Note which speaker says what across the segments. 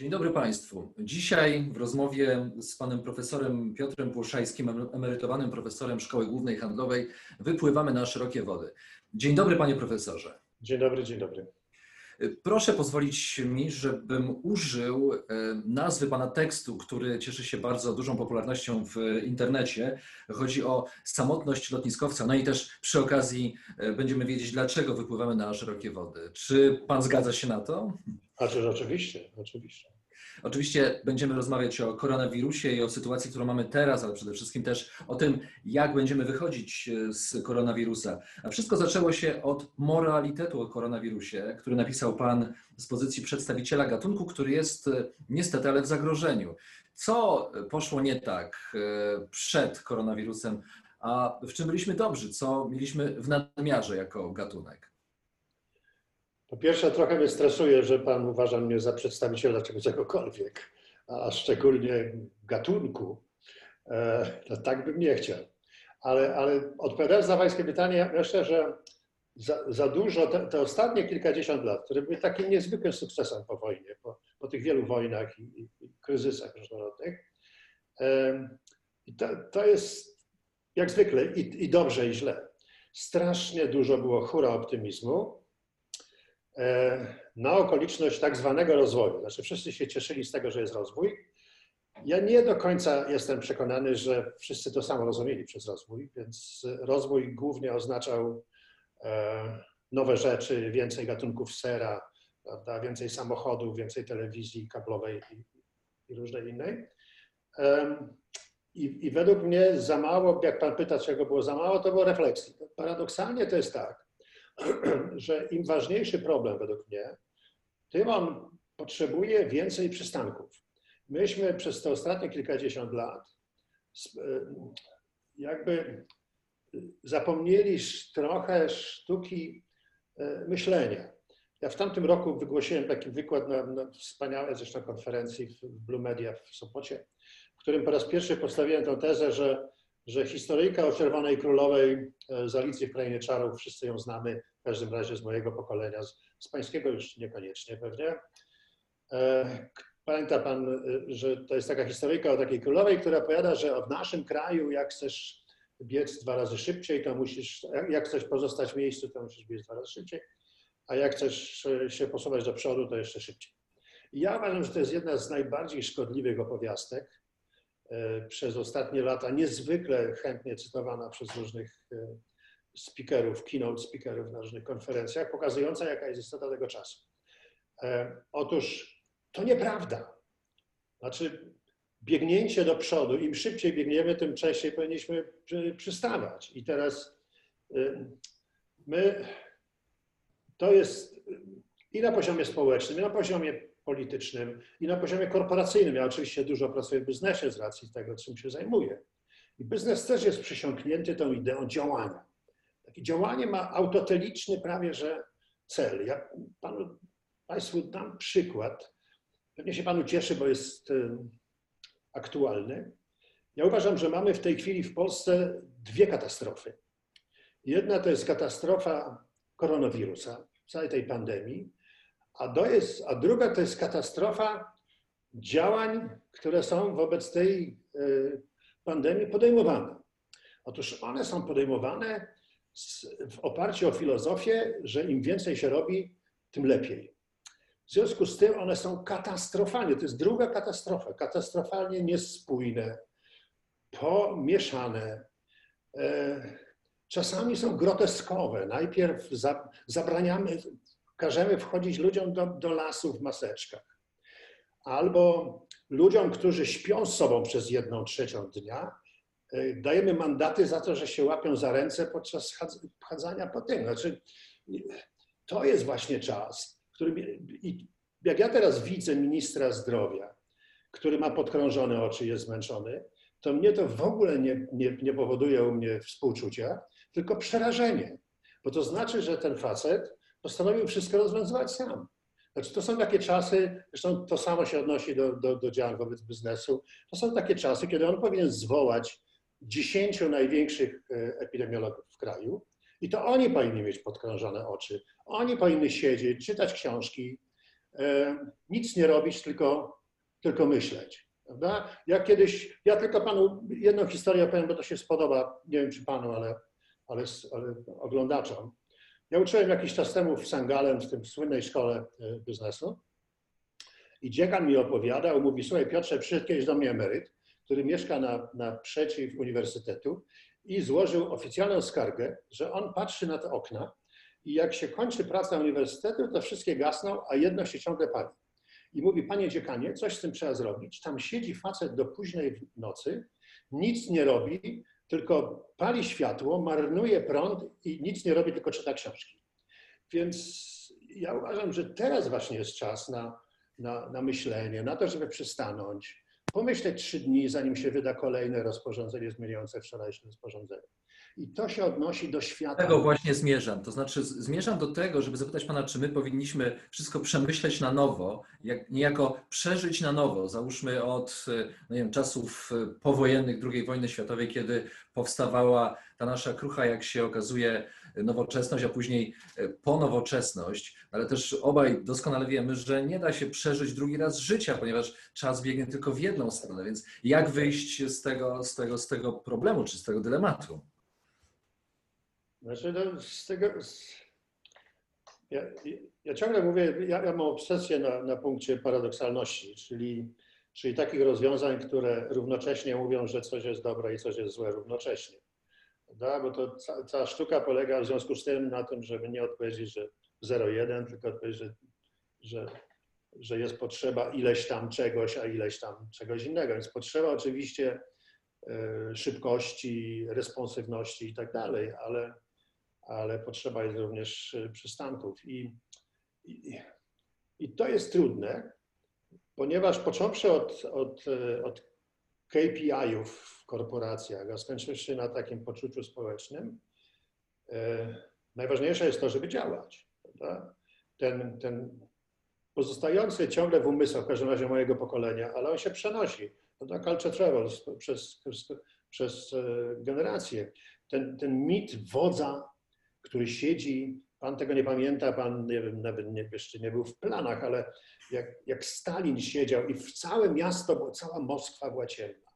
Speaker 1: Dzień dobry Państwu. Dzisiaj w rozmowie z panem profesorem Piotrem Płoszajskim, emerytowanym profesorem Szkoły Głównej Handlowej, wypływamy na szerokie wody. Dzień dobry panie profesorze.
Speaker 2: Dzień dobry, dzień dobry.
Speaker 1: Proszę pozwolić mi, żebym użył e, nazwy pana tekstu, który cieszy się bardzo dużą popularnością w internecie. Chodzi o samotność lotniskowca. No i też przy okazji e, będziemy wiedzieć, dlaczego wypływamy na szerokie wody. Czy pan zgadza się na to?
Speaker 2: A czy oczywiście, oczywiście.
Speaker 1: Oczywiście będziemy rozmawiać o koronawirusie i o sytuacji, którą mamy teraz, ale przede wszystkim też o tym, jak będziemy wychodzić e, z koronawirusa. A wszystko zaczęło się od moralitetu o koronawirusie, który napisał Pan z pozycji przedstawiciela gatunku, który jest e, niestety ale w zagrożeniu. Co poszło nie tak e, przed koronawirusem, a w czym byliśmy dobrzy, co mieliśmy w nadmiarze jako gatunek?
Speaker 2: Po pierwsze, trochę mnie stresuje, że pan uważa mnie za przedstawiciela czegokolwiek, a szczególnie gatunku. E, no, tak bym nie chciał. Ale, ale odpowiadając na pańskie pytanie, myślę, że za, za dużo, te, te, ostatnie kilkadziesiąt lat, które były takim niezwykłym sukcesem po wojnie, po, po tych wielu wojnach i, i, i kryzysach różnorodnych, e, to, to jest jak zwykle i, i dobrze, i źle. Strasznie dużo było hura optymizmu, na okoliczność tak zwanego rozwoju. Znaczy wszyscy się cieszyli z tego, że jest rozwój. Ja nie do końca jestem przekonany, że wszyscy to samo rozumieli przez rozwój, więc rozwój głównie oznaczał e, nowe rzeczy, więcej gatunków sera, prawda, więcej samochodów, więcej telewizji kablowej i, i różnej innej. I, I według mnie za mało, jak pan pyta, czego było za mało, to było refleksji. Paradoksalnie to jest tak, że im ważniejszy problem według mnie, tym on potrzebuje więcej przystanków. Myśmy przez te ostatnie kilkadziesiąt lat e, jakby zapomnieli trochę sztuki e, myślenia. Ja w tamtym roku wygłosiłem taki wykład na, na wspaniałej zresztą konferencji w Blue Media w Sopocie, w którym po raz pierwszy postawiłem tę tezę, że, że historyjka o Czerwonej Królowej e, z Alicji w Krainie Czarów, wszyscy ją znamy, w każdym razie z mojego pokolenia, z, z pańskiego już niekoniecznie pewnie. E, pamięta pan, e, że to jest taka historyjka o takiej królowej, która powiada, że w naszym kraju, jak chcesz biec dwa razy szybciej, to musisz, jak chcesz pozostać w miejscu, to musisz biec dwa razy szybciej, a jak chcesz się posuwać do przodu, to jeszcze szybciej. Ja uważam, że to jest jedna z najbardziej szkodliwych opowiastek przez ostatnie lata, niezwykle chętnie cytowana przez różnych speakerów, keynote speakerów na różnych konferencjach, pokazująca, jaka jest istota tego czasu. E, otóż to nieprawda. Znaczy, biegnięcie do przodu, im szybciej biegniemy, tym częściej powinniśmy przystawać. I teraz e, my, to jest i na poziomie społecznym, i na poziomie politycznym, i na poziomie korporacyjnym. Ja oczywiście dużo pracuję w biznesie z racji tego, czym się zajmuję. I biznes też jest przysiągnięty tą ideą działania. Takie działanie ma autoteliczny prawie że cel. Ja panu, Państwu dam przykład. Pewnie się Panu cieszy, bo jest aktualny. Ja uważam, że mamy w tej chwili w Polsce dwie katastrofy. Jedna to jest katastrofa koronawirusa, całej tej pandemii, a, do jest, a druga to jest katastrofa działań, które są wobec tej e, pandemii podejmowane. Otóż one są podejmowane w oparciu o filozofię, że im więcej się robi, tym lepiej. W związku z tym one są katastrofalnie, to jest druga katastrofa, katastrofalnie niespójne, pomieszane. E, czasami są groteskowe. Najpierw zabraniamy, każemy wchodzić ludziom do, do lasu w maseczkach. Albo ludziom, którzy śpią z sobą przez jedną trzecią dnia, E, dajemy mandaty za to, że się łapią za ręce podczas chadzania po tym. Znaczy, to jest właśnie czas, i jak ja teraz widzę ministra zdrowia, który ma podkrążone oczy, jest zmęczony, to mnie to w ogóle nie, nie, nie powoduje u mnie współczucia, tylko przerażenie. Bo to znaczy, że ten facet postanowił wszystko rozwiązywać sam. Znaczy, to są takie czasy, zresztą to samo się odnosi do, do, do działań wobec biznesu, to są takie czasy, kiedy on powinien zwołać dziesięciu największych e, epidemiologów w kraju i to oni powinni mieć podkrążone oczy. Oni powinni siedzieć, czytać książki, e, nic nie robić, tylko, tylko myśleć. Prawda? Ja kiedyś, ja tylko panu jedną historię opowiem, bo to się spodoba, nie wiem czy panu, ale, ale, ale oglądaczom. Ja uczyłem jakiś czas temu w Sangalem, w tym słynnej szkole e, biznesu i dziekan mi opowiadał, mówi, słuchaj Piotrze, przyszedł kiedyś do mnie emeryt, który mieszka na, naprzeciw uniwersytetu i złożył oficjalną skargę, że on patrzy na te okna i jak się kończy praca uniwersytetu, to wszystkie gasną, a jedno się ciągle pali. I mówi, panie dziekanie, coś z tym trzeba zrobić. Tam siedzi facet do późnej nocy, nic nie robi, tylko pali światło, marnuje prąd i nic nie robi, tylko czyta książki. Więc ja uważam, że teraz właśnie jest czas na, na, na myślenie, na to, żeby przystanąć, pomyśleć trzy dni, zanim się wyda kolejne rozporządzenie zmieniające wczorajsze rozporządzenie. I to się odnosi do świata.
Speaker 1: Tego właśnie zmierzam. To znaczy, zmierzam do tego, żeby zapytać Pana, czy my powinniśmy wszystko przemyśleć na nowo, jak, niejako przeżyć na nowo. Załóżmy od no nie wiem, czasów powojennych II wojny światowej, kiedy powstawała ta nasza krucha, jak się okazuje, nowoczesność, a później ponowoczesność, ale też obaj doskonale wiemy, że nie da się przeżyć drugi raz życia, ponieważ czas biegnie tylko w jedną stronę. Więc jak wyjść z tego, z tego, z tego problemu czy z tego dylematu?
Speaker 2: Znaczy, no, z tego. Z... Ja, ja, ciągle mówię, ja, ja mam obsesję na, na punkcie paradoksalności, czyli, czyli takich rozwiązań, które równocześnie mówią, że coś jest dobre i coś jest złe równocześnie. Prawda? Bo to ca, cała sztuka polega w związku z tym na tym, żeby nie odpowiedzieć, że 0,1, tylko odpowiedzieć, że, że, że jest potrzeba ileś tam czegoś, a ileś tam czegoś innego. Więc potrzeba oczywiście y, szybkości, responsywności i tak dalej, ale ale potrzeba jest również y, przystanków. I, i, i to jest trudne, ponieważ począwszy od, od, y, od KPI-ów w korporacjach, a skończywszy na takim poczuciu społecznym, e, najważniejsze jest to, żeby działać. Ten, ten pozostający ciągle w umysłach, w każdym razie mojego pokolenia, ale on się przenosi. Prawda? Culture travels przez, przez, przez. Ten, ten mit wodza który siedzi, pan tego nie pamięta, pan nie wiem, nawet nie, jeszcze nie był w planach, ale jak, jak Stalin siedział i w całe miasto, bo cała Moskwa była ciemna.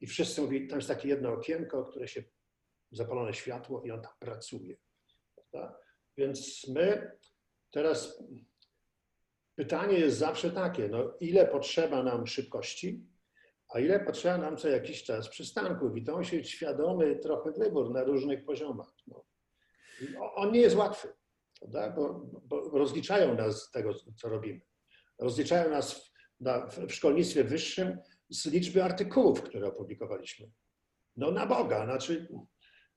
Speaker 2: I wszyscy mówili, tam jest takie jedno okienko, które się, zapalone światło i on tam pracuje. Prawda? Więc my teraz pytanie jest zawsze takie, no ile potrzeba nam szybkości, a ile potrzeba nam co jakiś czas przystanków. I to musi być świadomy trochę wybór na różnych poziomach. No on nie jest łatwy, prawda? Bo, bo rozliczają nas z tego, co robimy. Rozliczają nas w, na, w szkolnictwie wyższym z liczby artykułów, które opublikowaliśmy. No na Boga, znaczy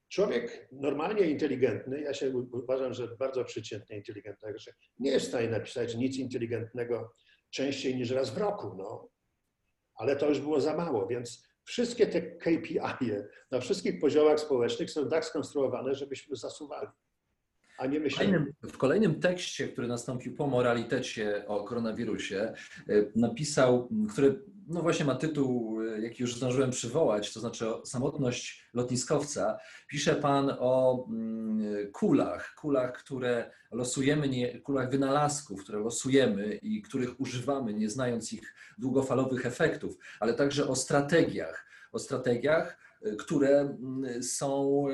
Speaker 2: człowiek normalnie inteligentny, ja się uważam, że bardzo przeciętnie inteligentny, że nie jest w stanie napisać nic inteligentnego częściej niż raz w roku, no. Ale to już było za mało, więc Wszystkie te KPI na wszystkich poziomach społecznych są tak skonstruowane, żebyśmy zasuwali, a nie.
Speaker 1: W kolejnym, tekście, który nastąpił po moralitecie o koronawirusie, y, napisał, który no właśnie ma tytuł, y, jaki już zdążyłem przywołać, to znaczy samotność lotniskowca. Pisze Pan o mm, kulach, kulach, które losujemy, nie, kulach wynalazków, które losujemy i których używamy, nie znając ich długofalowych efektów, ale także o strategiach, o strategiach, y, które mm, są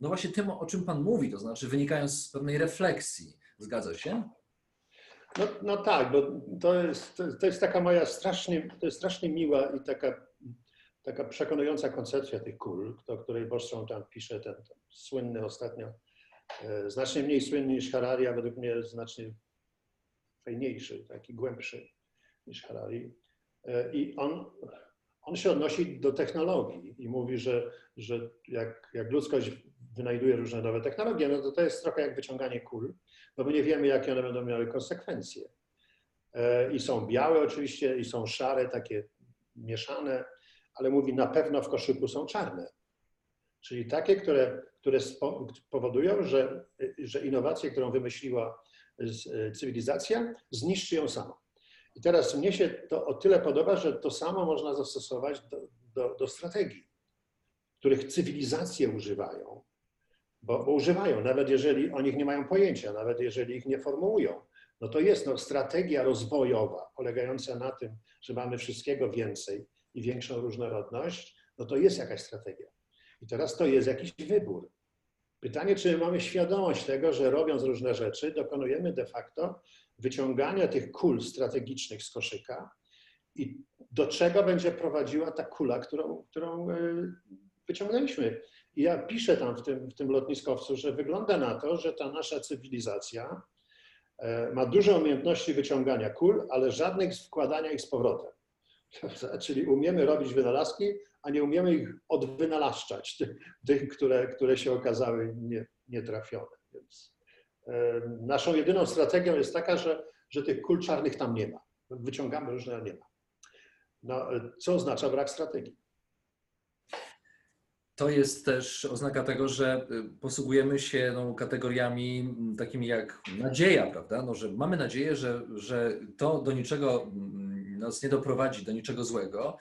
Speaker 1: no właśnie tym, o czym Pan mówi, to znaczy wynikają z pewnej refleksji. Zgadza się?
Speaker 2: No, no tak, bo to jest, to jest taka moja strasznie, to jest strasznie miła i taka, taka przekonująca koncepcja tych kul, o której Bostrom tam pisze, ten, ten słynny ostatnio, e, znacznie mniej słynny niż Harari, a według mnie znacznie fajniejszy, taki głębszy niż Harari. E, I on, on się odnosi do technologii i mówi, że, że jak, jak ludzkość wynajduje różne nowe technologie, no to to jest trochę jak wyciąganie kul, bo my nie wiemy, jakie one będą miały konsekwencje. E, I są białe oczywiście, i są szare, takie mieszane, ale mówi na pewno w koszyku są czarne. Czyli takie, które, które powodują, że, że innowację, którą wymyśliła cywilizacja, zniszczy ją sama. I teraz mnie się to o tyle podoba, że to samo można zastosować do, do, do strategii, których cywilizacje używają, bo, używają, nawet jeżeli o nich nie mają pojęcia, nawet jeżeli ich nie formułują. No to jest no, strategia rozwojowa polegająca na tym, że mamy wszystkiego więcej i większą różnorodność, no to jest jakaś strategia. I teraz to jest jakiś wybór. Pytanie, czy mamy świadomość tego, że robiąc różne rzeczy, dokonujemy de facto wyciągania tych kul strategicznych z koszyka i do czego będzie prowadziła ta kula, którą, którą e, wyciągnęliśmy. I ja piszę tam w tym, w tym lotniskowcu, że wygląda na to, że ta nasza cywilizacja e, ma duże umiejętności wyciągania kul, ale żadnych wkładania ich z powrotem. Czyli umiemy robić wynalazki, a nie umiemy ich odwynalaszczać, tych, które, które się okazały nie, nietrafione. Więc e, naszą jedyną strategią jest taka, że, że tych kul czarnych tam nie ma. Wyciągamy różne, ale nie ma. No, co oznacza brak strategii?
Speaker 1: To jest też oznaka tego, że posługujemy się no, kategoriami takimi jak nadzieja, prawda? No, że mamy nadzieję, że, że to do niczego nas nie doprowadzi, do niczego złego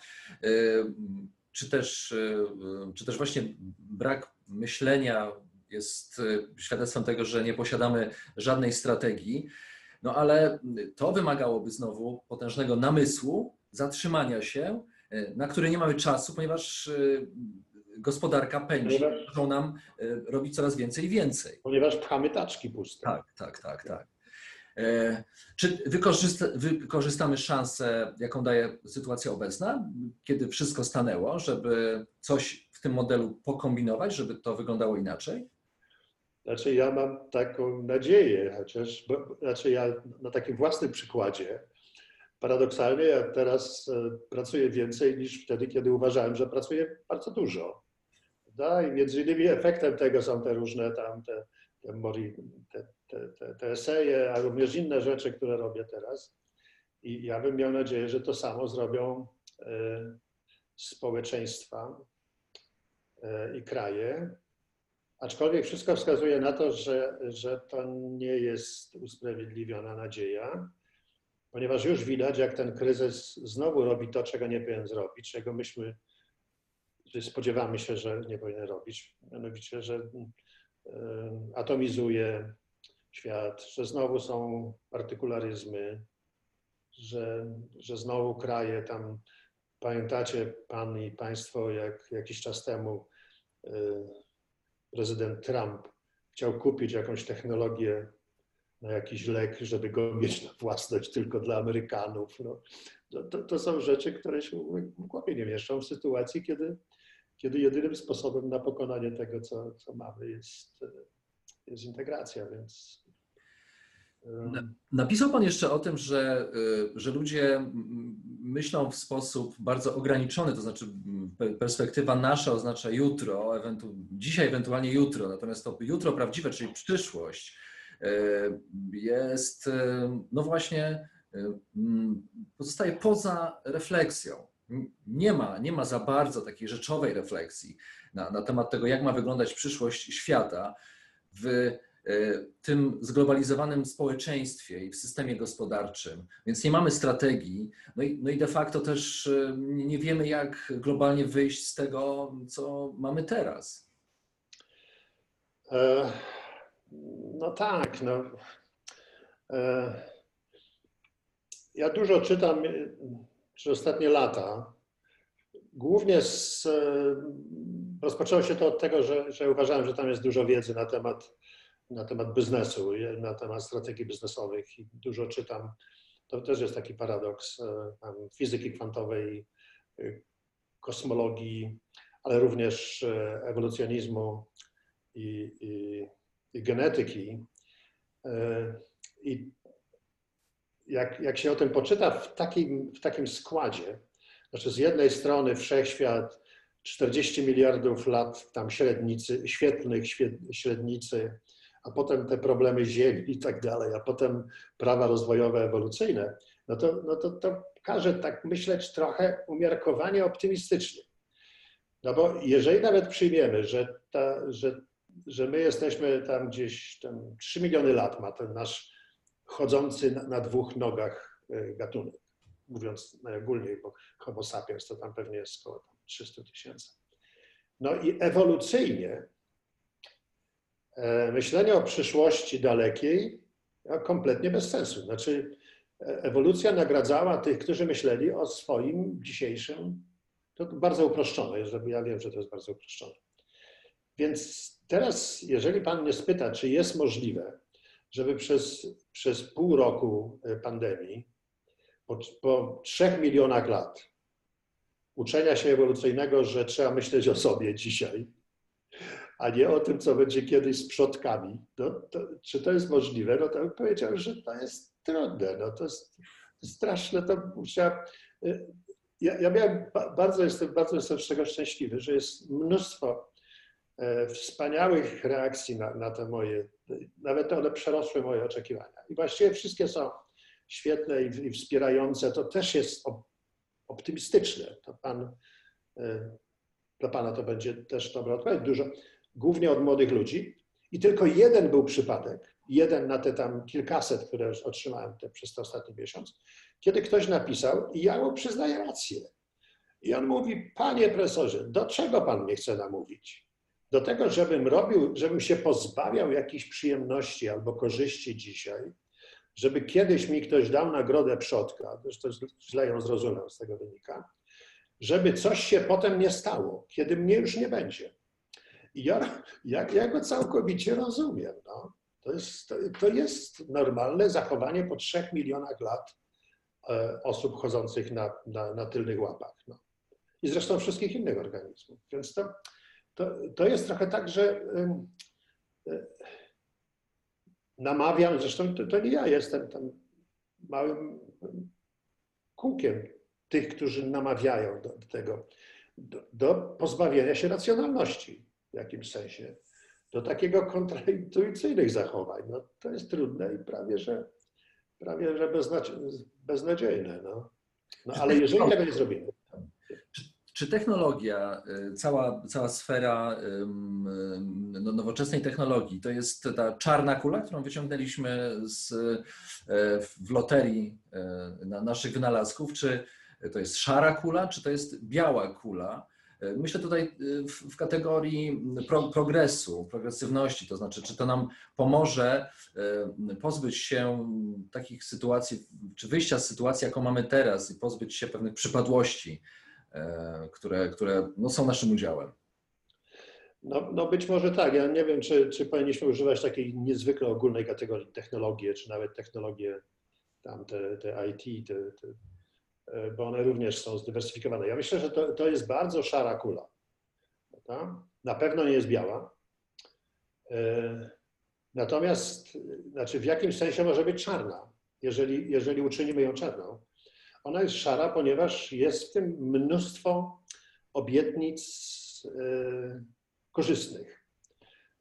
Speaker 1: czy też, e, czy też właśnie brak myślenia jest świadectwem tego, że nie posiadamy żadnej strategii. No ale to wymagałoby znowu potężnego namysłu, zatrzymania się, na który nie mamy czasu, ponieważ gospodarka pędzi, muszą nam robić coraz więcej i więcej.
Speaker 2: Ponieważ pchamy taczki puste.
Speaker 1: Tak, tak, tak, tak. E, czy wykorzysta, wykorzystamy szansę, jaką daje sytuacja obecna, kiedy wszystko stanęło, żeby coś w tym modelu pokombinować, żeby to wyglądało inaczej?
Speaker 2: Znaczy, ja mam taką nadzieję, chociaż, bo, znaczy, ja na takim własnym przykładzie, paradoksalnie, ja teraz e, pracuję więcej niż wtedy, kiedy uważałem, że pracuję bardzo dużo. Da? I między innymi efektem tego są te różne tam te te, te, te eseje, a również inne rzeczy, które robię teraz. I ja bym miał nadzieję, że to samo zrobią e, społeczeństwa e, i kraje. Aczkolwiek wszystko wskazuje na to, że, że to nie jest usprawiedliwiona nadzieja, ponieważ już widać, jak ten kryzys znowu robi to, czego nie powinien zrobić, czego myśmy spodziewamy się, że nie powinien robić. Mianowicie, że e, atomizuje świat, że znowu są partykularyzmy, że, że znowu kraje tam. Pamiętacie Pan i Państwo, jak jakiś czas temu y, prezydent Trump chciał kupić jakąś technologię na jakiś lek, żeby go mieć na własność tylko dla Amerykanów. No, to, to są rzeczy, które się w głowie nie mieszczą w sytuacji, kiedy, kiedy jedynym sposobem na pokonanie tego, co, co mamy, jest, jest integracja, więc
Speaker 1: Napisał Pan jeszcze o tym, że, y, że ludzie myślą w sposób bardzo ograniczony, to znaczy perspektywa nasza oznacza jutro, ewentu dzisiaj ewentualnie jutro, natomiast to jutro prawdziwe, czyli przyszłość, y, jest, y, no właśnie, pozostaje poza refleksją. Nie ma, nie ma za bardzo takiej rzeczowej refleksji na, na temat tego, jak ma wyglądać przyszłość świata w E, tym zglobalizowanym społeczeństwie i w systemie gospodarczym, więc nie mamy strategii, no i, no i de facto też e, nie wiemy, jak globalnie wyjść z tego, co mamy teraz.
Speaker 2: E, no tak, no. Ja dużo czytam przez ostatnie lata. Głównie z, rozpoczęło się to od tego, że, że uważałem, że tam jest dużo wiedzy na temat na temat biznesu, na temat strategii biznesowych i dużo czytam. To też jest taki paradoks e, fizyki kwantowej, e, kosmologii, ale również e, ewolucjonizmu i, i, i genetyki. I jak, jak się o tym poczyta w takim, w takim składzie, znaczy z jednej strony wszechświat 40 miliardów lat tam średnicy, świetlnych średnicy, a potem te problemy Ziemi i tak dalej, a potem prawa rozwojowe, ewolucyjne, no to, no to, to każe tak myśleć trochę umiarkowanie optymistycznie. No bo jeżeli nawet przyjmiemy, że, ta, że, że my jesteśmy tam gdzieś, tam 3 miliony lat ma ten nasz chodzący na, na dwóch nogach e, gatunek, mówiąc najogólniej, bo homo sapiens to tam pewnie jest około 300 tysięcy. No i ewolucyjnie e, myślenie o przyszłości dalekiej kompletnie bez sensu. Znaczy, e, ewolucja nagradzała tych, którzy myśleli o swoim dzisiejszym, to bardzo uproszczone, ja wiem, że to jest bardzo uproszczone. Więc teraz, jeżeli Pan mnie spyta, czy jest możliwe, żeby przez, przez pół roku e, pandemii, po, po 3 milionach lat, uczenia się ewolucyjnego, że trzeba myśleć o sobie dzisiaj, a nie o tym, co będzie kiedyś z przodkami. No, to, czy to jest możliwe? No to bym powiedział, że to jest trudne. No, to jest straszne. To musiała... Ja, ja miałem, bardzo jestem, bardzo jestem z tego szczęśliwy, że jest mnóstwo e, wspaniałych reakcji na, na te moje, nawet one przerosły moje oczekiwania. I właściwie wszystkie są świetne i, wspierające. To też jest optymistyczne. To pan, e, dla Pana to będzie też dobra odpowiedź. Dużo, głównie od młodych ludzi. I tylko jeden był przypadek, jeden na te tam kilkaset, które otrzymałem te, przez ten ostatni miesiąc, kiedy ktoś napisał i ja mu przyznaję rację. I on mówi, panie profesorze, do czego pan mnie chce namówić? Do tego, żebym robił, żebym się pozbawiał jakichś przyjemności albo korzyści dzisiaj, żeby kiedyś mi ktoś dał nagrodę przodka, zresztą źle ją zrozumiał, z tego wynika, żeby coś się potem nie stało, kiedy mnie już nie będzie. I ja, ja, ja go całkowicie rozumiem. No. To, jest, to, to jest normalne zachowanie po trzech milionach lat e, osób chodzących na, na, na tylnych łapach. No. I zresztą wszystkich innych organizmów. Więc to, to, to jest trochę tak, że y, namawiam, zresztą to, to nie ja jestem tam małym kółkiem tych, którzy namawiają do, do tego, do, do, pozbawienia się racjonalności w jakimś sensie, do takiego kontraintuicyjnych zachowań. No, to jest trudne i prawie, że, prawie, że beznadziejne. No. no ale jeżeli tego nie zrobimy.
Speaker 1: Czy technologia, y, cała, cała sfera no, nowoczesnej technologii, to jest ta czarna kula, którą wyciągnęliśmy z, y, w loterii y, na naszych wynalazków, czy to jest szara kula, czy to jest biała kula? Myślę tutaj w, kategorii pro, progresu, progresywności, to znaczy, czy to nam pomoże pozbyć się takich sytuacji, czy wyjścia z sytuacji, jaką mamy teraz i pozbyć się pewnych przypadłości które, które no, są naszym udziałem.
Speaker 2: No, no być może tak. Ja nie wiem, czy, czy powinniśmy używać takiej niezwykle ogólnej kategorii technologie, czy nawet technologie tam te, te IT, te, te, e, bo one również są zdywersyfikowane. Ja myślę, że to, to jest bardzo szara kula. Prawda? Na pewno nie jest biała. E, natomiast, znaczy w jakimś sensie może być czarna, jeżeli, jeżeli uczynimy ją czarną. Ona jest szara, ponieważ jest w tym mnóstwo obietnic e, korzystnych.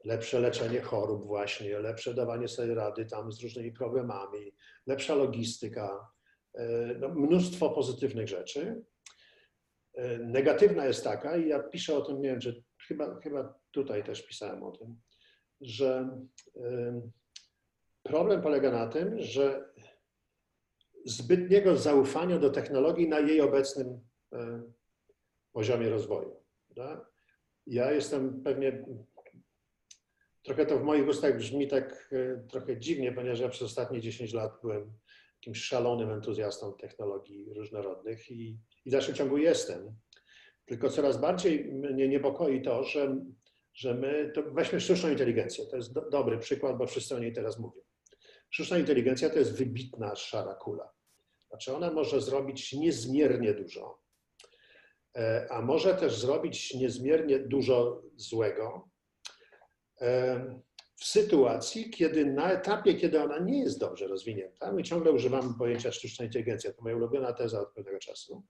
Speaker 2: Lepsze leczenie chorób właśnie, lepsze dawanie sobie rady tam z różnymi problemami, lepsza logistyka, e, no, mnóstwo pozytywnych rzeczy. E, negatywna jest taka, i ja piszę o tym, nie wiem, że chyba, chyba tutaj też pisałem o tym, że problem polega na tym, że zbytniego zaufania do technologii na jej obecnym e, poziomie rozwoju. Ja jestem pewnie, trochę to w moich ustach brzmi tak e, trochę dziwnie, ponieważ ja przez ostatnie 10 lat byłem jakimś szalonym entuzjastą technologii różnorodnych i, i w dalszym ciągu jestem. Tylko coraz bardziej mnie niepokoi to, że, że my, to weźmy sztuczną inteligencję, to jest do, dobry przykład, bo wszyscy o niej teraz mówią. Sztuczna inteligencja to jest wybitna szara kula. Znaczy ona może zrobić niezmiernie dużo, e, a może też zrobić niezmiernie dużo złego e, w sytuacji, kiedy na etapie, kiedy ona nie jest dobrze rozwinięta, my ciągle używamy pojęcia sztuczna inteligencja, to moja ulubiona teza od pewnego czasu,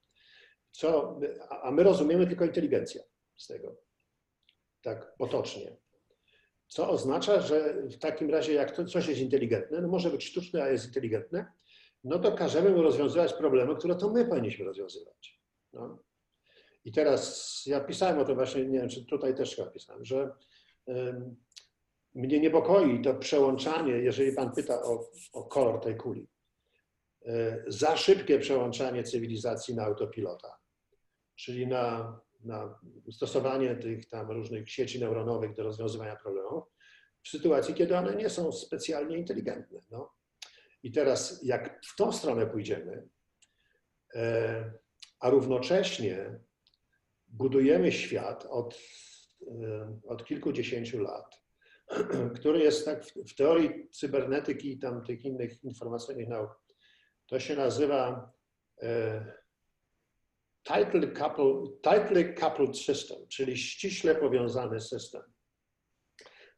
Speaker 2: co, a my rozumiemy tylko inteligencję. z tego. Tak potocznie. Co oznacza, że w takim razie, jak to coś jest inteligentne, no może być sztuczne, a jest inteligentne, no to każemy mu rozwiązywać problemy, które to my powinniśmy rozwiązywać. No. I teraz ja pisałem o tym właśnie, nie wiem, czy tutaj też chyba pisałem, że um, mnie niepokoi to przełączanie, jeżeli Pan pyta o, o kolor tej kuli, e, za szybkie przełączanie cywilizacji na autopilota, czyli na, na stosowanie tych tam różnych sieci neuronowych do rozwiązywania problemów, w sytuacji, kiedy one nie są specjalnie inteligentne. No. I teraz, jak w tą stronę pójdziemy, e, a równocześnie budujemy świat od, e, od kilkudziesięciu lat, który jest tak w, teorii cybernetyki i tam tych innych informacyjnych nauk, to się nazywa e, tightly coupled, tightly coupled system, czyli ściśle powiązany system.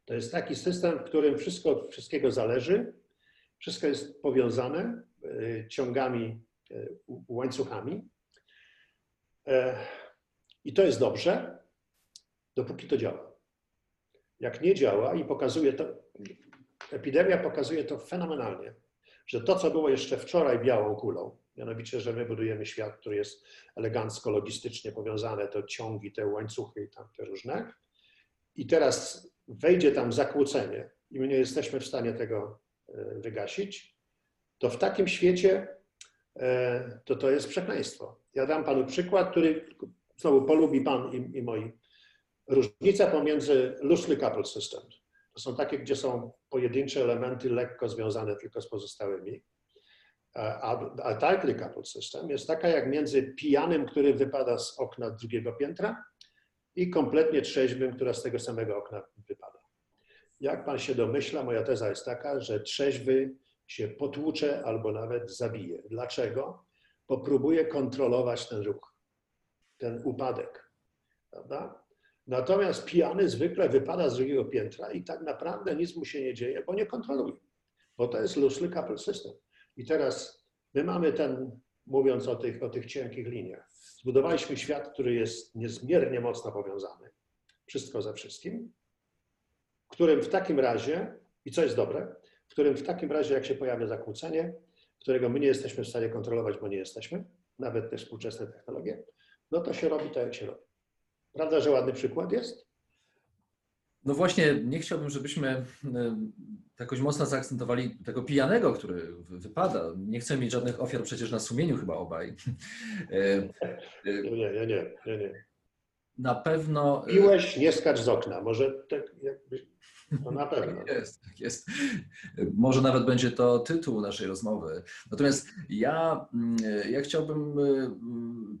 Speaker 2: To jest taki system, w którym wszystko od wszystkiego zależy, wszystko jest powiązane e, ciągami, e, łańcuchami. I to jest dobrze, dopóki to działa. Jak nie działa i pokazuje to, epidemia pokazuje to fenomenalnie, że to, co było jeszcze wczoraj białą kulą, mianowicie, że my budujemy świat, który jest elegancko, logistycznie powiązany, to ciągi, te łańcuchy i tam te różne, i teraz wejdzie tam zakłócenie i my nie jesteśmy w stanie tego e, wygasić, to w takim świecie e, to to jest przekleństwo. Ja dam panu przykład, który znowu polubi pan i, i moi Różnica pomiędzy loosely coupled systems, to są takie, gdzie są pojedyncze elementy lekko związane tylko z pozostałymi, a, tightly coupled system jest taka jak między pijanym, który wypada z okna drugiego piętra i kompletnie trzeźwym, która z tego samego okna wypada. Jak pan się domyśla, moja teza jest taka, że trzeźwy się potłucze albo nawet zabije. Dlaczego? Bo próbuje kontrolować ten ruch, ten upadek. Prawda? Natomiast pijany zwykle wypada z drugiego piętra i tak naprawdę nic mu się nie dzieje, bo nie kontroluje, bo to jest loosely coupled system. I teraz my mamy ten, mówiąc o tych, o tych cienkich liniach, zbudowaliśmy świat, który jest niezmiernie mocno powiązany, wszystko ze wszystkim, w którym w takim razie, i co jest dobre, w którym w takim razie, jak się pojawia zakłócenie, którego my nie jesteśmy w stanie kontrolować, bo nie jesteśmy, nawet te współczesne technologie, no to się robi tak, jak się robi. Prawda, że ładny przykład jest?
Speaker 1: No właśnie, nie chciałbym, żebyśmy e, jakoś mocno zaakcentowali tego pijanego, który wypada. Nie chcemy mieć żadnych ofiar przecież na sumieniu chyba obaj.
Speaker 2: E, e, nie, nie, nie, nie, nie.
Speaker 1: Na pewno...
Speaker 2: Piłeś, nie skacz z okna. Może tak jakby... No na pewno.
Speaker 1: Tak jest, tak jest. Może nawet będzie to tytuł naszej rozmowy. Natomiast ja, mm, ja chciałbym y,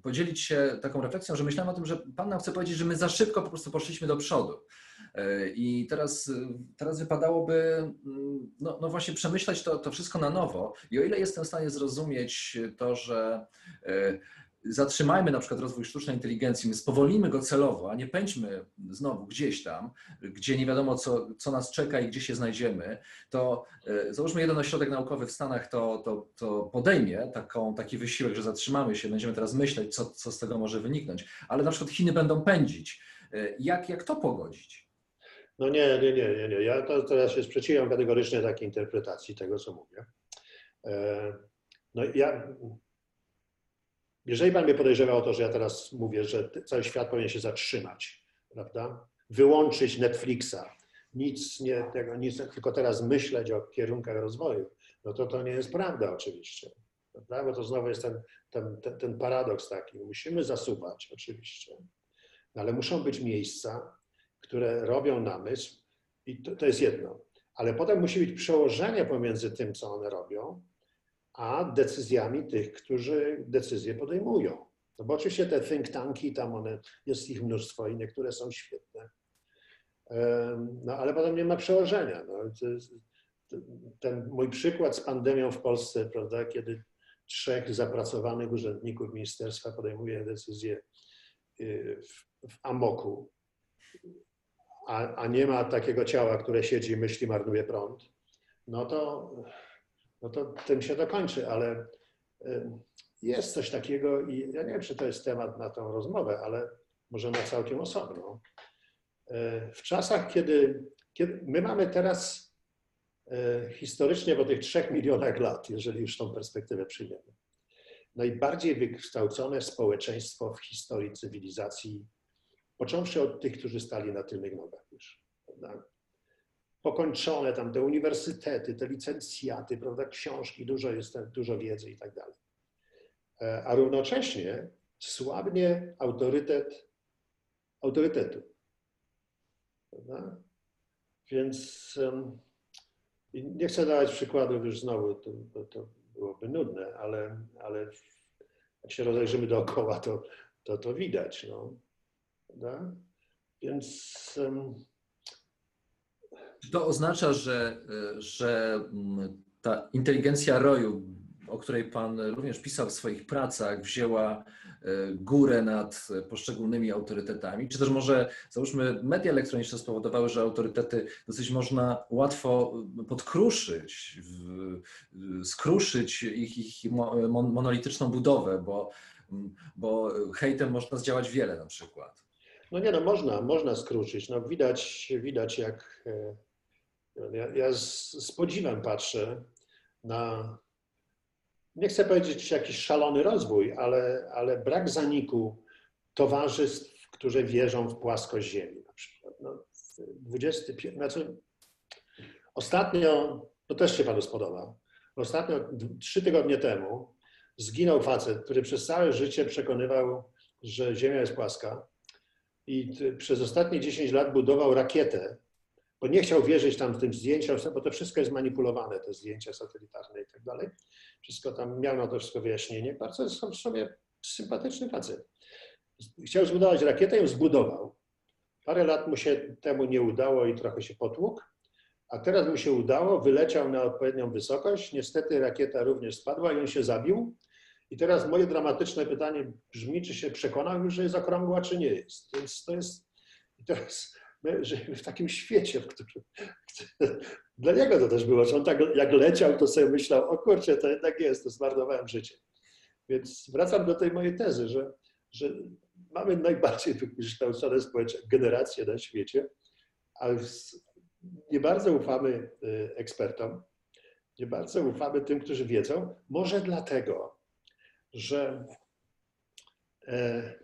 Speaker 1: podzielić się taką refleksją, że myślałem o tym, że Pan nam chce powiedzieć, że my za szybko po prostu poszliśmy do przodu. Y, I teraz, teraz wypadałoby mm, no, no właśnie przemyśleć to, to wszystko na nowo. I o ile jestem w stanie zrozumieć to, że y, zatrzymajmy na przykład rozwój sztucznej inteligencji, my spowolnimy go celowo, a nie pędźmy znowu gdzieś tam, gdzie nie wiadomo, co, co nas czeka i gdzie się znajdziemy, to e, załóżmy jeden ośrodek naukowy w Stanach to, to, to podejmie taką, taki wysiłek, że zatrzymamy się, będziemy teraz myśleć, co, co z tego może wyniknąć, ale na przykład Chiny będą pędzić. E, jak, jak to pogodzić?
Speaker 2: No nie, nie, nie, nie, nie. Ja to, teraz się sprzeciwiam kategorycznie takiej interpretacji tego, co mówię. E, no ja jeżeli Pan mnie podejrzewa o to, że ja teraz mówię, że cały świat powinien się zatrzymać, prawda? Wyłączyć Netflixa, nic nie, tego, nic, tylko teraz myśleć o kierunkach rozwoju, no to to nie jest prawda oczywiście. Prawda? Bo to znowu jest ten, ten, ten, ten paradoks taki. Musimy zasuwać oczywiście, no ale muszą być miejsca, które robią namysł i to, to jest jedno. Ale potem musi być przełożenie pomiędzy tym, co one robią, a decyzjami tych, którzy decyzje podejmują. No bo oczywiście te think tanki, tam one, jest ich mnóstwo i niektóre są świetne. No ale potem nie ma przełożenia. No, ten mój przykład z pandemią w Polsce, prawda, kiedy trzech zapracowanych urzędników ministerstwa podejmuje decyzje y, w, w amoku, a, a nie ma takiego ciała, które siedzi i myśli, marnuje prąd, no to no to tym się dokończy, ale jest coś takiego i ja nie wiem, czy to jest temat na tą rozmowę, ale może na całkiem osobno. E, W czasach, kiedy, kiedy my mamy teraz e, historycznie po tych trzech milionach lat, jeżeli już tą perspektywę przyjmiemy, najbardziej wykształcone społeczeństwo w historii cywilizacji, począwszy od tych, którzy stali na tylnych nogach już. Pokończone tam te uniwersytety, te licencjaty, prawda, książki, dużo jest, dużo wiedzy i tak dalej. E, A równocześnie słabnie autorytet autorytetu. Prawda? Więc i nie chcę dawać przykładów już znowu, to, to, to byłoby nudne, ale, ale jak się rozejrzymy dookoła, to to, to widać. No. Prawda? Więc em,
Speaker 1: Czy to oznacza, że, że mm, ta inteligencja roju, o której Pan również pisał w swoich pracach, wzięła y, górę nad poszczególnymi autorytetami? Czy też może, załóżmy, media elektroniczne spowodowały, że autorytety dosyć można łatwo podkruszyć, skruszyć ich, ich mo- mon- monolityczną budowę, bo, bo hejtem można zdziałać wiele na przykład.
Speaker 2: No nie no, można, można skrócić. No widać, widać jak e, ja, ja z, z podziwem patrzę na, nie chcę powiedzieć jakiś szalony rozwój, ale, ale brak zaniku towarzystw, które wierzą w płaskość Ziemi na przykład. No, 21, znaczy ostatnio, to też się Panu spodoba, ostatnio trzy tygodnie temu zginął facet, który przez całe życie przekonywał, że Ziemia jest płaska i przez ostatnie 10 lat budował rakietę, bo nie chciał wierzyć tam w tym zdjęciom, bo to wszystko jest manipulowane, te zdjęcia satelitarne i tak dalej. Wszystko tam miał na to wszystko wyjaśnienie. Bardzo są w sobie sympatyczny facet. Chciał zbudować rakietę ją zbudował. Parę lat mu się temu nie udało i trochę się potłukł, a teraz mu się udało, wyleciał na odpowiednią wysokość. Niestety rakieta również spadła i on się zabił. I teraz moje dramatyczne pytanie brzmi, czy się przekonał już, że jest okrągła, czy nie jest. Więc to jest. I teraz my żyjemy w takim świecie, w którym. Dla niego to też było, że on tak jak leciał, to sobie myślał, o kurczę, to jednak jest, to zmarnowałem życie. Więc wracam do tej mojej tezy, że, że mamy najbardziej wykształcone generacje na świecie, ale nie bardzo ufamy y, ekspertom, nie bardzo ufamy tym, którzy wiedzą. Może dlatego, że e,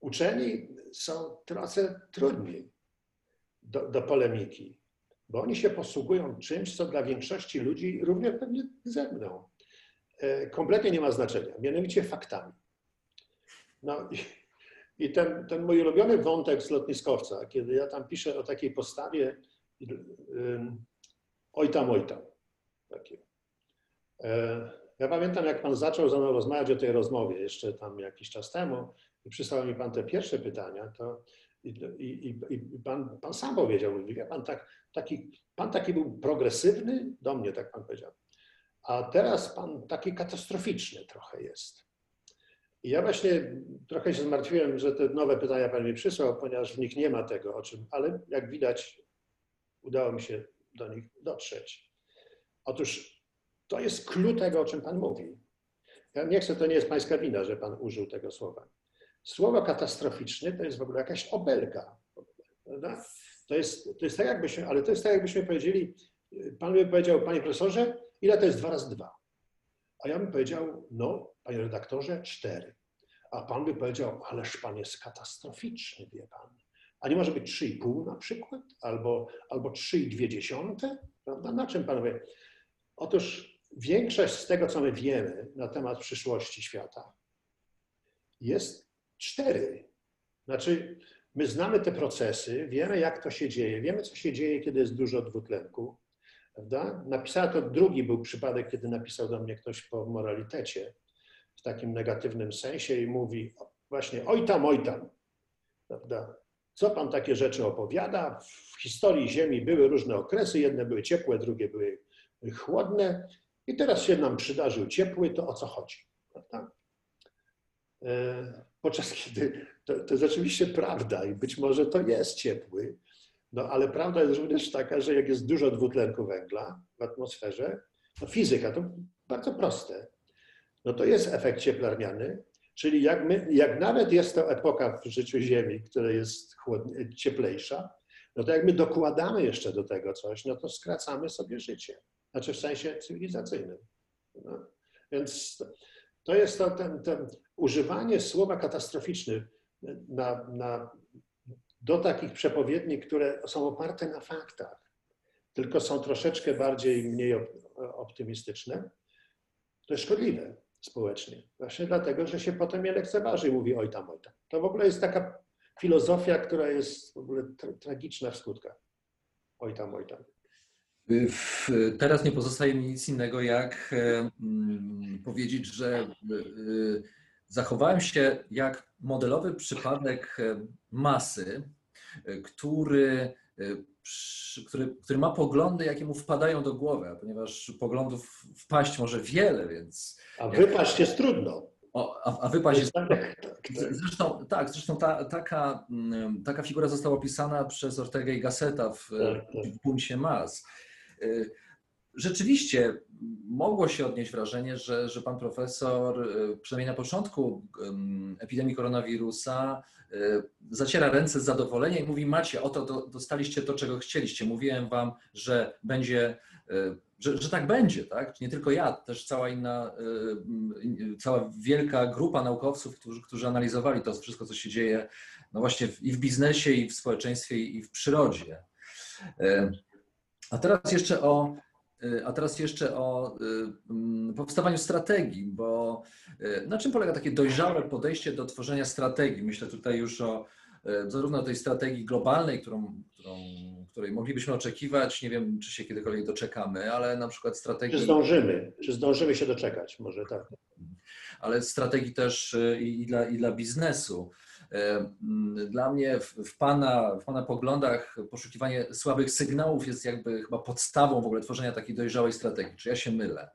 Speaker 2: uczeni są trochę trudni do, do polemiki, bo oni się posługują czymś, co dla większości ludzi, również pewnie ze mną, e, kompletnie nie ma znaczenia, mianowicie faktami. No i, i ten, ten mój ulubiony wątek z lotniskowca, kiedy ja tam piszę o takiej postawie oj tam, oj tam. Takie. E, Ja pamiętam, jak pan zaczął ze mną rozmawiać o tej rozmowie jeszcze tam jakiś czas temu i przysłał mi pan te pierwsze pytania, to i, i, i- pan, pan sam powiedział, mówi, pan, tak, taki, pan taki był progresywny, do mnie tak pan powiedział, a teraz pan taki katastroficzny trochę jest. I ja właśnie trochę się zmartwiłem, że te nowe pytania pan mi przysłał, ponieważ w nich nie ma tego, o czym, ale jak widać, udało mi się do nich dotrzeć. Otóż to jest clue tego, o czym Pan mówi. Ja nie chcę, to nie jest Pańska wina, że Pan użył tego słowa. Słowo katastroficzny to jest w ogóle jakaś obelga. Prawda? To jest, to jest tak, jakbyśmy, ale to jest tak, jakbyśmy powiedzieli, Pan by powiedział, Panie Profesorze, ile to jest dwa razy dwa? A ja bym powiedział, no, Panie Redaktorze, cztery. A Pan by powiedział, ależ Pan jest katastroficzny, wie Pan. A nie może być 3,5 na przykład? Albo, albo 3,2? Prawda? Na czym Pan wie? Otóż większość z tego, co my wiemy na temat przyszłości świata, jest cztery. Znaczy, my znamy te procesy, wiemy, jak to się dzieje, wiemy, co się dzieje, kiedy jest dużo dwutlenku. Prawda? Napisała to drugi był przypadek, kiedy napisał do mnie ktoś po moralitecie w takim negatywnym sensie i mówi właśnie oj tam, oj tam. Prawda? Co pan takie rzeczy opowiada? W historii Ziemi były różne okresy, jedne były ciepłe, drugie były chłodne i teraz się nam przydarzył ciepły, to o co chodzi? Prawda? E, Podczas kiedy to, to jest oczywiście prawda i być może to jest ciepły, no ale prawda jest również taka, że jak jest dużo dwutlenku węgla w atmosferze, no fizyka to bardzo proste. No to jest efekt cieplarniany, Czyli jak, my, jak nawet jest to epoka w życiu Ziemi, która jest chłodnie, cieplejsza, no to jak my dokładamy jeszcze do tego coś, no to skracamy sobie życie. Znaczy w sensie cywilizacyjnym. No. Więc to jest to ten, ten używanie słowa katastroficzny na, na, do takich przepowiedni, które są oparte na faktach, tylko są troszeczkę bardziej mniej optymistyczne, to jest szkodliwe społecznie. Właśnie dlatego, że się potem je lekceważy i mówi oj tam, oj tam. To w ogóle jest taka filozofia, która jest w ogóle tra tragiczna w skutkach. Oj tam, oj tam.
Speaker 1: Teraz nie pozostaje mi nic innego, jak mm, powiedzieć, że y, zachowałem się jak modelowy przypadek masy, który, który, który ma poglądy, jakie mu wpadają do głowy, ponieważ poglądów wpaść może wiele, więc.
Speaker 2: A wypaść jest trudno.
Speaker 1: O, a, a wypaść jest. Tak, tak, tak. Zresztą, tak, zresztą ta, taka, mm, taka figura została opisana przez Ortega i Gasseta w, w Bumsie Mas. Y, rzeczywiście mogło się odnieść wrażenie, że, że pan profesor, y, przynajmniej na początku epidemii koronawirusa, y, zaciera ręce z zadowolenia i mówi: Macie, oto dostaliście to, czego chcieliście. Mówiłem wam, że będzie, że, że tak będzie, tak? Nie tylko ja, też cała inna, cała wielka grupa naukowców, którzy, którzy analizowali to wszystko, co się dzieje, no właśnie i w biznesie, i w społeczeństwie, i w przyrodzie. A teraz jeszcze o, y, a teraz jeszcze o y, mm, powstawaniu strategii, bo y, na czym polega takie dojrzałe podejście do tworzenia strategii? Myślę tutaj już o zarówno tej strategii globalnej, którą, którą, której moglibyśmy oczekiwać, nie wiem, czy się kiedykolwiek doczekamy, ale na przykład strategii...
Speaker 2: Czy zdążymy, czy zdążymy się doczekać, może tak.
Speaker 1: Ale strategii też i, i dla, i dla biznesu. Dla mnie w, pana, w Pana poglądach poszukiwanie słabych sygnałów jest jakby chyba podstawą w ogóle tworzenia takiej dojrzałej strategii. Czy ja się mylę?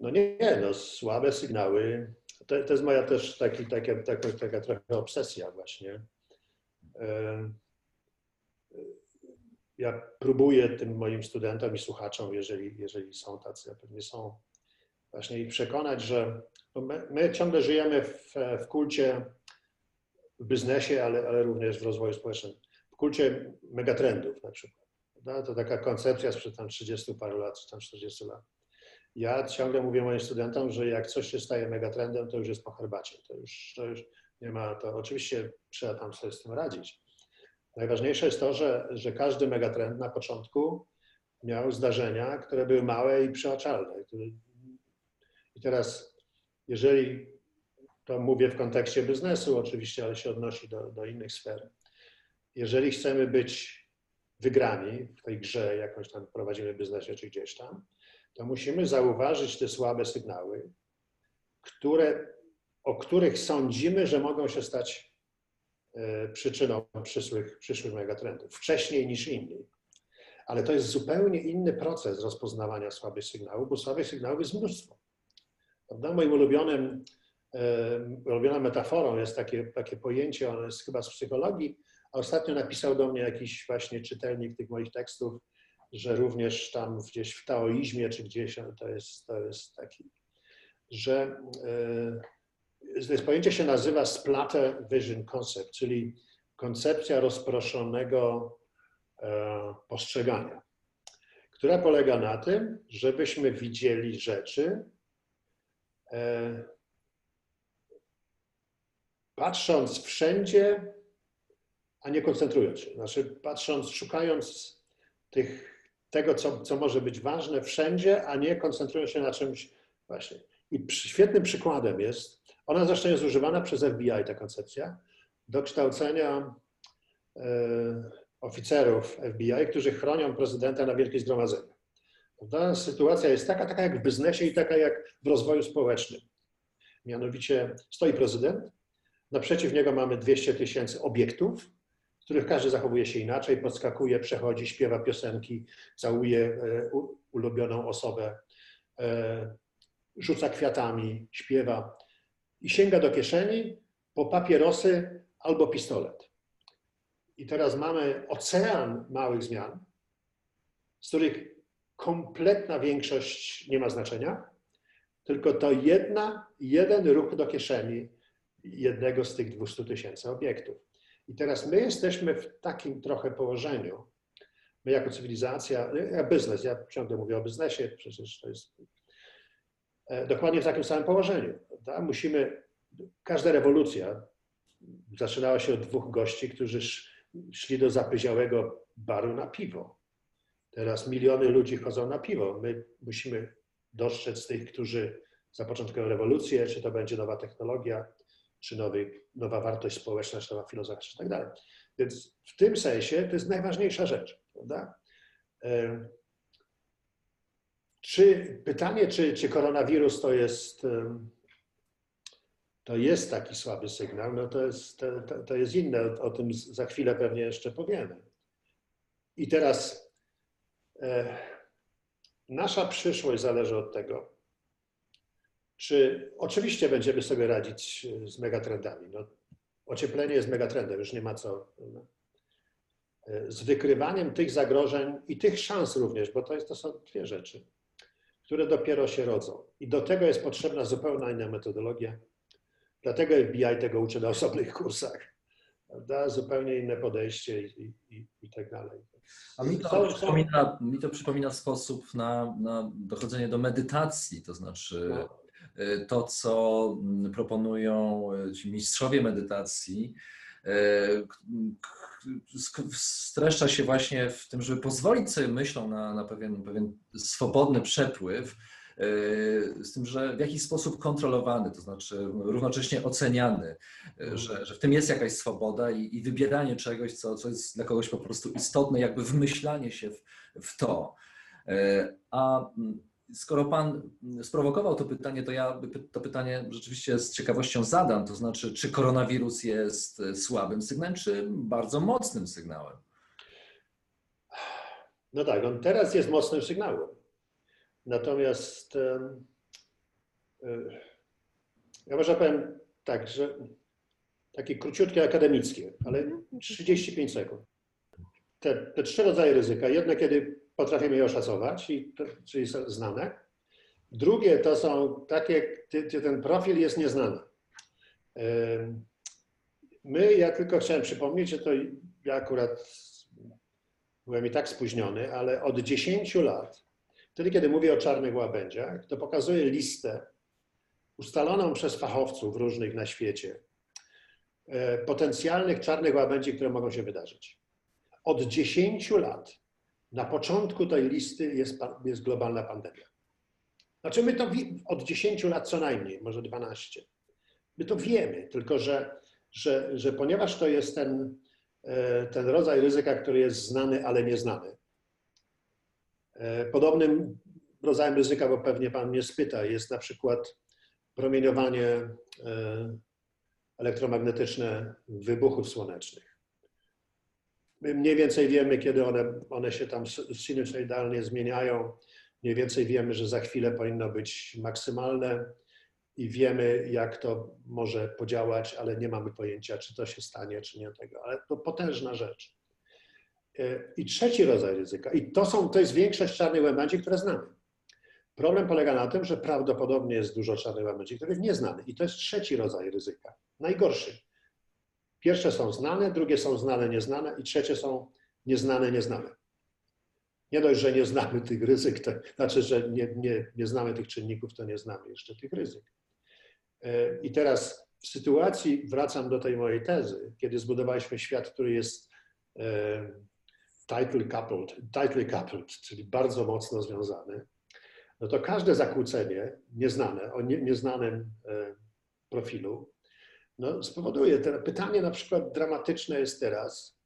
Speaker 2: No nie, no słabe sygnały. To, to jest moja też taki, taka, taka, taka trochę obsesja właśnie. Ja próbuję tym moim studentom i słuchaczom, jeżeli, jeżeli są tacy, a pewnie są, właśnie ich przekonać, że my, my ciągle żyjemy w, w kulcie w biznesie, ale, ale również w rozwoju społecznym. W kulcie megatrendów na przykład. No, to taka koncepcja sprzed tam 30 paru lat, czy tam 40 lat. Ja ciągle mówię moim studentom, że jak coś się staje megatrendem, to już jest po herbacie. To już, to już nie ma, to oczywiście trzeba tam sobie z tym radzić. Najważniejsze jest to, że, że każdy megatrend na początku miał zdarzenia, które były małe i przeoczalne. I teraz, jeżeli to mówię w kontekście biznesu oczywiście, ale się odnosi do, do innych sfer. Jeżeli chcemy być wygrani w tej grze, jakąś tam prowadzimy w biznesie czy gdzieś tam, to musimy zauważyć te słabe sygnały, które, o których sądzimy, że mogą się stać e, przyczyną przyszłych, przyszłych megatrendów, wcześniej niż inni. Ale to jest zupełnie inny proces rozpoznawania słabych sygnałów, bo słabych sygnałów jest mnóstwo. Prawda? Moim ulubionym robiona metaforą jest takie, takie pojęcie, ono jest chyba z psychologii, a ostatnio napisał do mnie jakiś właśnie czytelnik tych moich tekstów, że również tam gdzieś w taoizmie czy gdzieś to jest, to jest taki, że to jest pojęcie się nazywa splatter vision concept, czyli koncepcja rozproszonego e, postrzegania, która polega na tym, żebyśmy widzieli rzeczy e, patrząc wszędzie, a nie koncentrując się. Znaczy, patrząc, szukając tych, tego, co, co może być ważne wszędzie, a nie koncentrując się na czymś właśnie. I świetnym przykładem jest, ona zresztą jest używana przez FBI, ta koncepcja, do kształcenia e, oficerów FBI, którzy chronią prezydenta na wielkie zgromadzenia. Ta sytuacja jest taka, taka jak w biznesie i taka jak w rozwoju społecznym. Mianowicie stoi prezydent, Naprzeciw niego mamy 200 tysięcy obiektów, w których każdy zachowuje się inaczej, podskakuje, przechodzi, śpiewa piosenki, całuje e, ulubioną osobę, e, rzuca kwiatami, śpiewa i sięga do kieszeni po papierosy albo pistolet. I teraz mamy ocean małych zmian, z których kompletna większość nie ma znaczenia, tylko to jedna, jeden ruch do kieszeni jednego z tych 200 tysięcy obiektów. I teraz my jesteśmy w takim trochę położeniu, my jako cywilizacja, ja biznes, ja ciągle mówię o biznesie, przecież to jest e, dokładnie w takim samym położeniu. Prawda? Musimy, każda rewolucja zaczynała się od dwóch gości, którzy szli do zapyziałego baru na piwo. Teraz miliony ludzi chodzą na piwo. My musimy dostrzec tych, którzy zapoczątkują rewolucję, czy to będzie nowa technologia, czy nowy, nowa wartość społeczna, czy nowa filozofia, czy tak dalej. Więc w tym sensie to jest najważniejsza rzecz, prawda? Czy pytanie, czy, czy koronawirus to jest, to jest taki słaby sygnał, no to jest, to, to jest inne, o, o tym za chwilę pewnie jeszcze powiemy. I teraz e, nasza przyszłość zależy od tego, czy oczywiście będziemy sobie radzić z megatrendami. No, ocieplenie jest megatrendem, już nie ma co. No, z wykrywaniem tych zagrożeń i tych szans również, bo to, jest, to są dwie rzeczy, które dopiero się rodzą. I do tego jest potrzebna zupełnie inna metodologia. Dlatego FBI tego uczy na osobnych kursach. Prawda? Zupełnie inne podejście i, i, i tak dalej.
Speaker 1: A mi to, przypomina, mi to przypomina sposób na, na dochodzenie do medytacji, to znaczy no. Y, to, co mm, proponują y, ci mistrzowie medytacji, y, streszcza się właśnie w tym, żeby pozwolić sobie myślą na, na pewien, pewien swobodny przepływ, z tym, że w jakiś sposób kontrolowany, to znaczy równocześnie oceniany, że, że w tym jest jakaś swoboda i, i wybieranie czegoś, co, co jest dla kogoś po prostu istotne, jakby wmyślanie się w, w to. A mm, skoro Pan sprowokował to pytanie, to ja to pytanie rzeczywiście z ciekawością zadam. To znaczy, czy koronawirus jest słabym sygnałem, czy bardzo mocnym sygnałem?
Speaker 2: No tak, on teraz jest mocnym sygnałem. Natomiast ja może powiem tak, że takie króciutkie akademickie, ale 35 sekund. Te, te trzy rodzaje ryzyka. Jedno, kiedy potrafimy je oszacować, czyli są znane. Drugie to są takie, gdzie ten profil jest nieznany. My, ja tylko chciałem przypomnieć, że to ja akurat byłem i tak spóźniony, ale od 10 lat, wtedy kiedy mówię o czarnych łabędziach, to pokazuję listę ustaloną przez fachowców różnych na świecie e, potencjalnych czarnych łabędzi, które mogą się wydarzyć. Od 10 lat na początku tej listy jest, jest globalna pandemia. Znaczy my to od 10 lat co najmniej, może 12. My to wiemy, tylko że, że, że ponieważ to jest ten, e, ten rodzaj ryzyka, który jest znany, ale nieznany. E, podobnym rodzajem ryzyka, bo pewnie Pan mnie spyta, jest na przykład promieniowanie e, elektromagnetyczne wybuchów słonecznych. My mniej więcej wiemy, kiedy one, one się tam sinusoidalnie zmieniają. Mniej więcej wiemy, że za chwilę powinno być maksymalne i wiemy, jak to może podziałać, ale nie mamy pojęcia, czy to się stanie, czy nie tego. Ale to potężna rzecz. E, I trzeci rodzaj ryzyka, i to, są, to jest większość czarnych łabędzi, które znamy. Problem polega na tym, że prawdopodobnie jest dużo czarnych łabędzi, których nie znamy. I to jest trzeci rodzaj ryzyka, najgorszy. Pierwsze są znane, drugie są znane, nieznane i trzecie są nieznane, nieznane. Nie dość, że nie znamy tych ryzyk, to znaczy, że nie, nie, nie znamy tych czynników, to nie znamy jeszcze tych ryzyk. E, I teraz w sytuacji, wracam do tej mojej tezy, kiedy zbudowaliśmy świat, który jest e, tightly coupled, tightly coupled czyli bardzo mocno związany, no to każde zakłócenie nieznane, o nie, nieznanym e, profilu no, spowoduje. To pytanie na przykład dramatyczne jest teraz.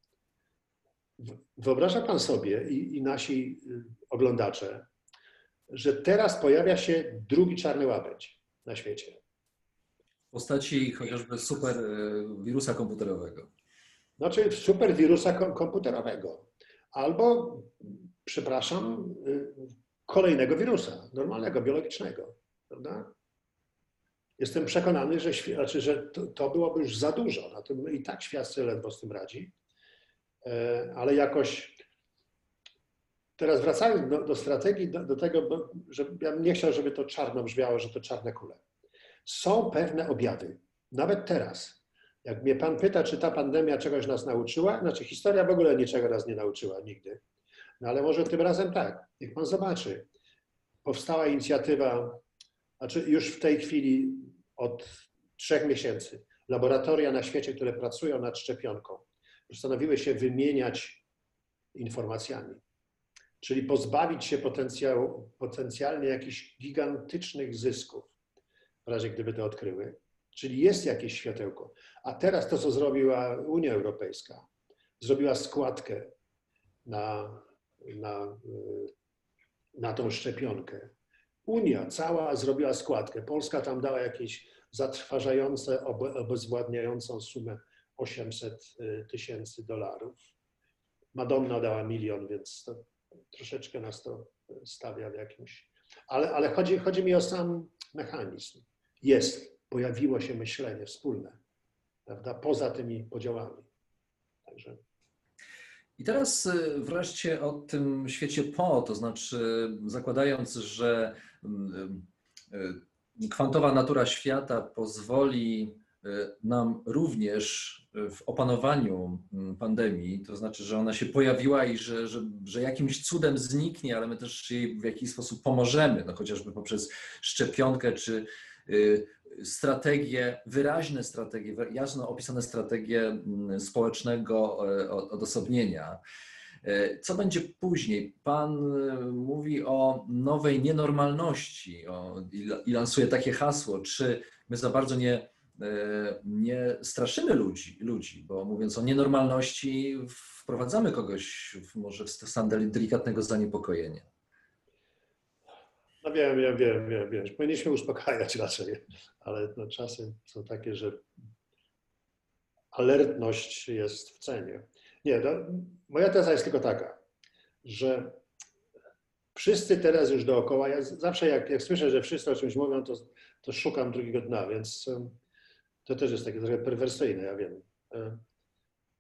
Speaker 2: Wyobraża Pan sobie i, i nasi y, oglądacze, że teraz pojawia się drugi czarny łabędź na świecie.
Speaker 1: W postaci chociażby super y, wirusa komputerowego.
Speaker 2: Znaczy super wirusa komputerowego. Albo, przepraszam, y, kolejnego wirusa, normalnego, biologicznego. Prawda? Jestem przekonany, że, znaczy, że to, to byłoby już za dużo. Na tym i tak świat sobie ledwo z tym radzi. E, ale jakoś teraz wracając do, do strategii, do, do tego, bo, że ja bym nie chciał, żeby to czarno brzmiało, że to czarne kule. Są pewne objawy, nawet teraz. Jak mnie pan pyta, czy ta pandemia czegoś nas nauczyła, znaczy historia w ogóle niczego nas nie nauczyła nigdy. No ale może tym razem tak. Niech pan zobaczy. Powstała inicjatywa, znaczy już w tej chwili od trzech miesięcy laboratoria na świecie, które pracują nad szczepionką, postanowiły się wymieniać informacjami. Czyli pozbawić się potencjału, potencjalnie jakichś gigantycznych zysków, w razie gdyby to odkryły. Czyli jest jakieś światełko. A teraz to, co zrobiła Unia Europejska, zrobiła składkę na, na, na tą szczepionkę. Unia cała zrobiła składkę. Polska tam dała jakieś zatrważające, obezwładniającą sumę 800 y, tysięcy dolarów. Madonna dała milion, więc to troszeczkę nas to stawia w jakimś. Ale, ale chodzi, chodzi mi o sam mechanizm. Jest, pojawiło się myślenie wspólne, prawda, poza tymi podziałami. Także.
Speaker 1: I teraz y, wreszcie o tym świecie po, to znaczy zakładając, że y, kwantowa natura świata pozwoli y, nam również w opanowaniu mm, pandemii, to znaczy, że ona się pojawiła i że, że, że jakimś cudem zniknie, ale my też jej w jakiś sposób pomożemy, no chociażby poprzez szczepionkę czy strategie, wyraźne strategie, jasno opisane strategie mm, społecznego e, odosobnienia. E, co będzie później? Pan e, mówi o nowej nienormalności o, i lansuje takie hasło. Czy my za bardzo nie, nie straszymy ludzi, ludzi, bo mówiąc o nienormalności, wprowadzamy kogoś w, może w stan delikatnego zaniepokojenia?
Speaker 2: No wiem, wiem, wiem, wiem. Powinniśmy uspokajać raczej, ale no, czasy są takie, że alertność jest w cenie. Nie, no, moja teza jest tylko taka, że wszyscy teraz już dookoła, ja zawsze jak, jak słyszę, że wszyscy o czymś mówią, to, to szukam drugiego dna, więc to też jest takie trochę perwersyjne, ja wiem. E,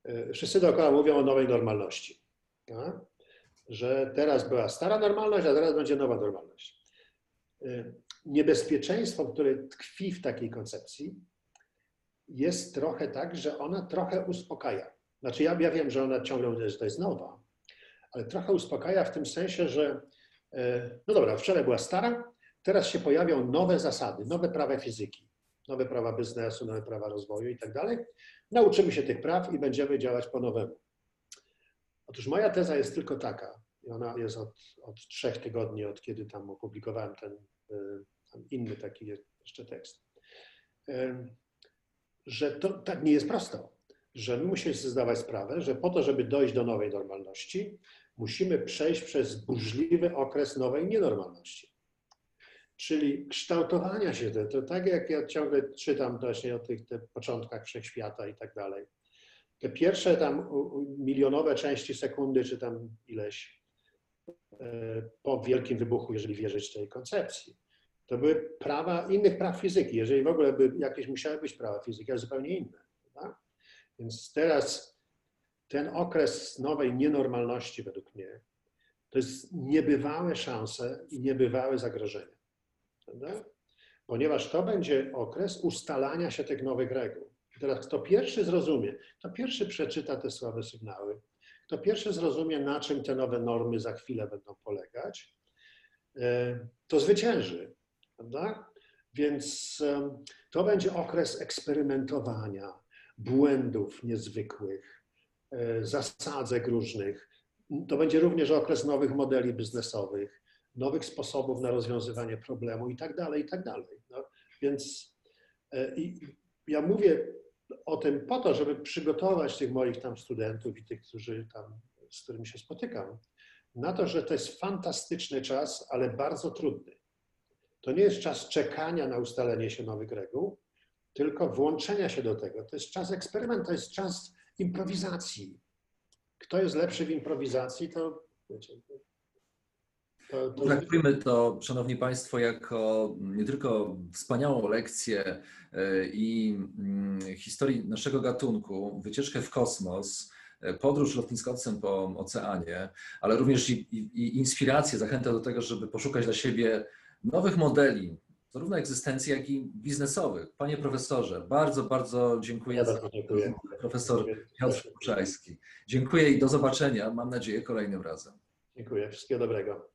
Speaker 2: e, wszyscy dookoła mówią o nowej normalności. Tak? Że teraz była stara normalność, a teraz będzie nowa normalność. Y, niebezpieczeństwo, które tkwi w takiej koncepcji, jest trochę tak, że ona trochę uspokaja. Znaczy, ja, ja wiem, że ona ciągle że to jest nowa, ale trochę uspokaja w tym sensie, że y, no dobra, wczoraj była stara, teraz się pojawią nowe zasady, nowe prawa fizyki, nowe prawa biznesu, nowe prawa rozwoju i tak dalej. Nauczymy się tych praw i będziemy działać po nowemu. Otóż moja teza jest tylko taka, i ona jest od, od trzech tygodni, od kiedy tam opublikowałem ten inny taki jeszcze tekst, że to tak nie jest prosto, że my musimy sobie zdawać sprawę, że po to, żeby dojść do nowej normalności, musimy przejść przez burzliwy okres nowej nienormalności. Czyli kształtowania się, to, to tak jak ja ciągle czytam właśnie o tych początkach wszechświata i tak dalej. Te pierwsze tam milionowe części sekundy, czy tam ileś, E, po wielkim wybuchu, jeżeli wierzyć tej koncepcji. To były prawa innych praw fizyki. Jeżeli w ogóle by jakieś musiały być prawa fizyki, ale zupełnie inne. Prawda? Więc teraz ten okres nowej nienormalności według mnie to jest niebywałe szanse i niebywałe zagrożenie. Prawda? Ponieważ to będzie okres ustalania się tych nowych reguł. I teraz kto pierwszy zrozumie, kto pierwszy przeczyta te słabe sygnały, kto pierwszy zrozumie, na czym te nowe normy za chwilę będą polegać, e, to zwycięży. Prawda? Więc to będzie okres eksperymentowania, błędów niezwykłych, e, zasadzek różnych. To będzie również okres nowych modeli biznesowych, nowych sposobów na rozwiązywanie problemu i tak dalej, i tak dalej. No, więc e, i ja mówię o tym po to, żeby przygotować tych moich tam studentów i tych, którzy tam, z którymi się spotykam, na to, że to jest fantastyczny czas, ale bardzo trudny. To nie jest czas czekania na ustalenie się nowych reguł, tylko włączenia się do tego. To jest czas eksperymentu, to jest czas improwizacji. Kto jest lepszy w improwizacji, to wiecie.
Speaker 1: Traktujmy to, Szanowni Państwo, jako nie tylko wspaniałą lekcję e, i mm, historii naszego gatunku, wycieczkę w kosmos, e, podróż lotniskowcem po oceanie, ale również i, i, inspirację, zachętę do tego, żeby poszukać dla siebie nowych modeli, zarówno egzystencji, jak i biznesowych. Panie profesorze, bardzo, bardzo dziękuję.
Speaker 2: Ja
Speaker 1: za
Speaker 2: bardzo dziękuję.
Speaker 1: Profesor Piotr Puczajski. Dziękuję i do zobaczenia. Mam nadzieję kolejnym razem.
Speaker 2: Dziękuję. Wszystkiego dobrego.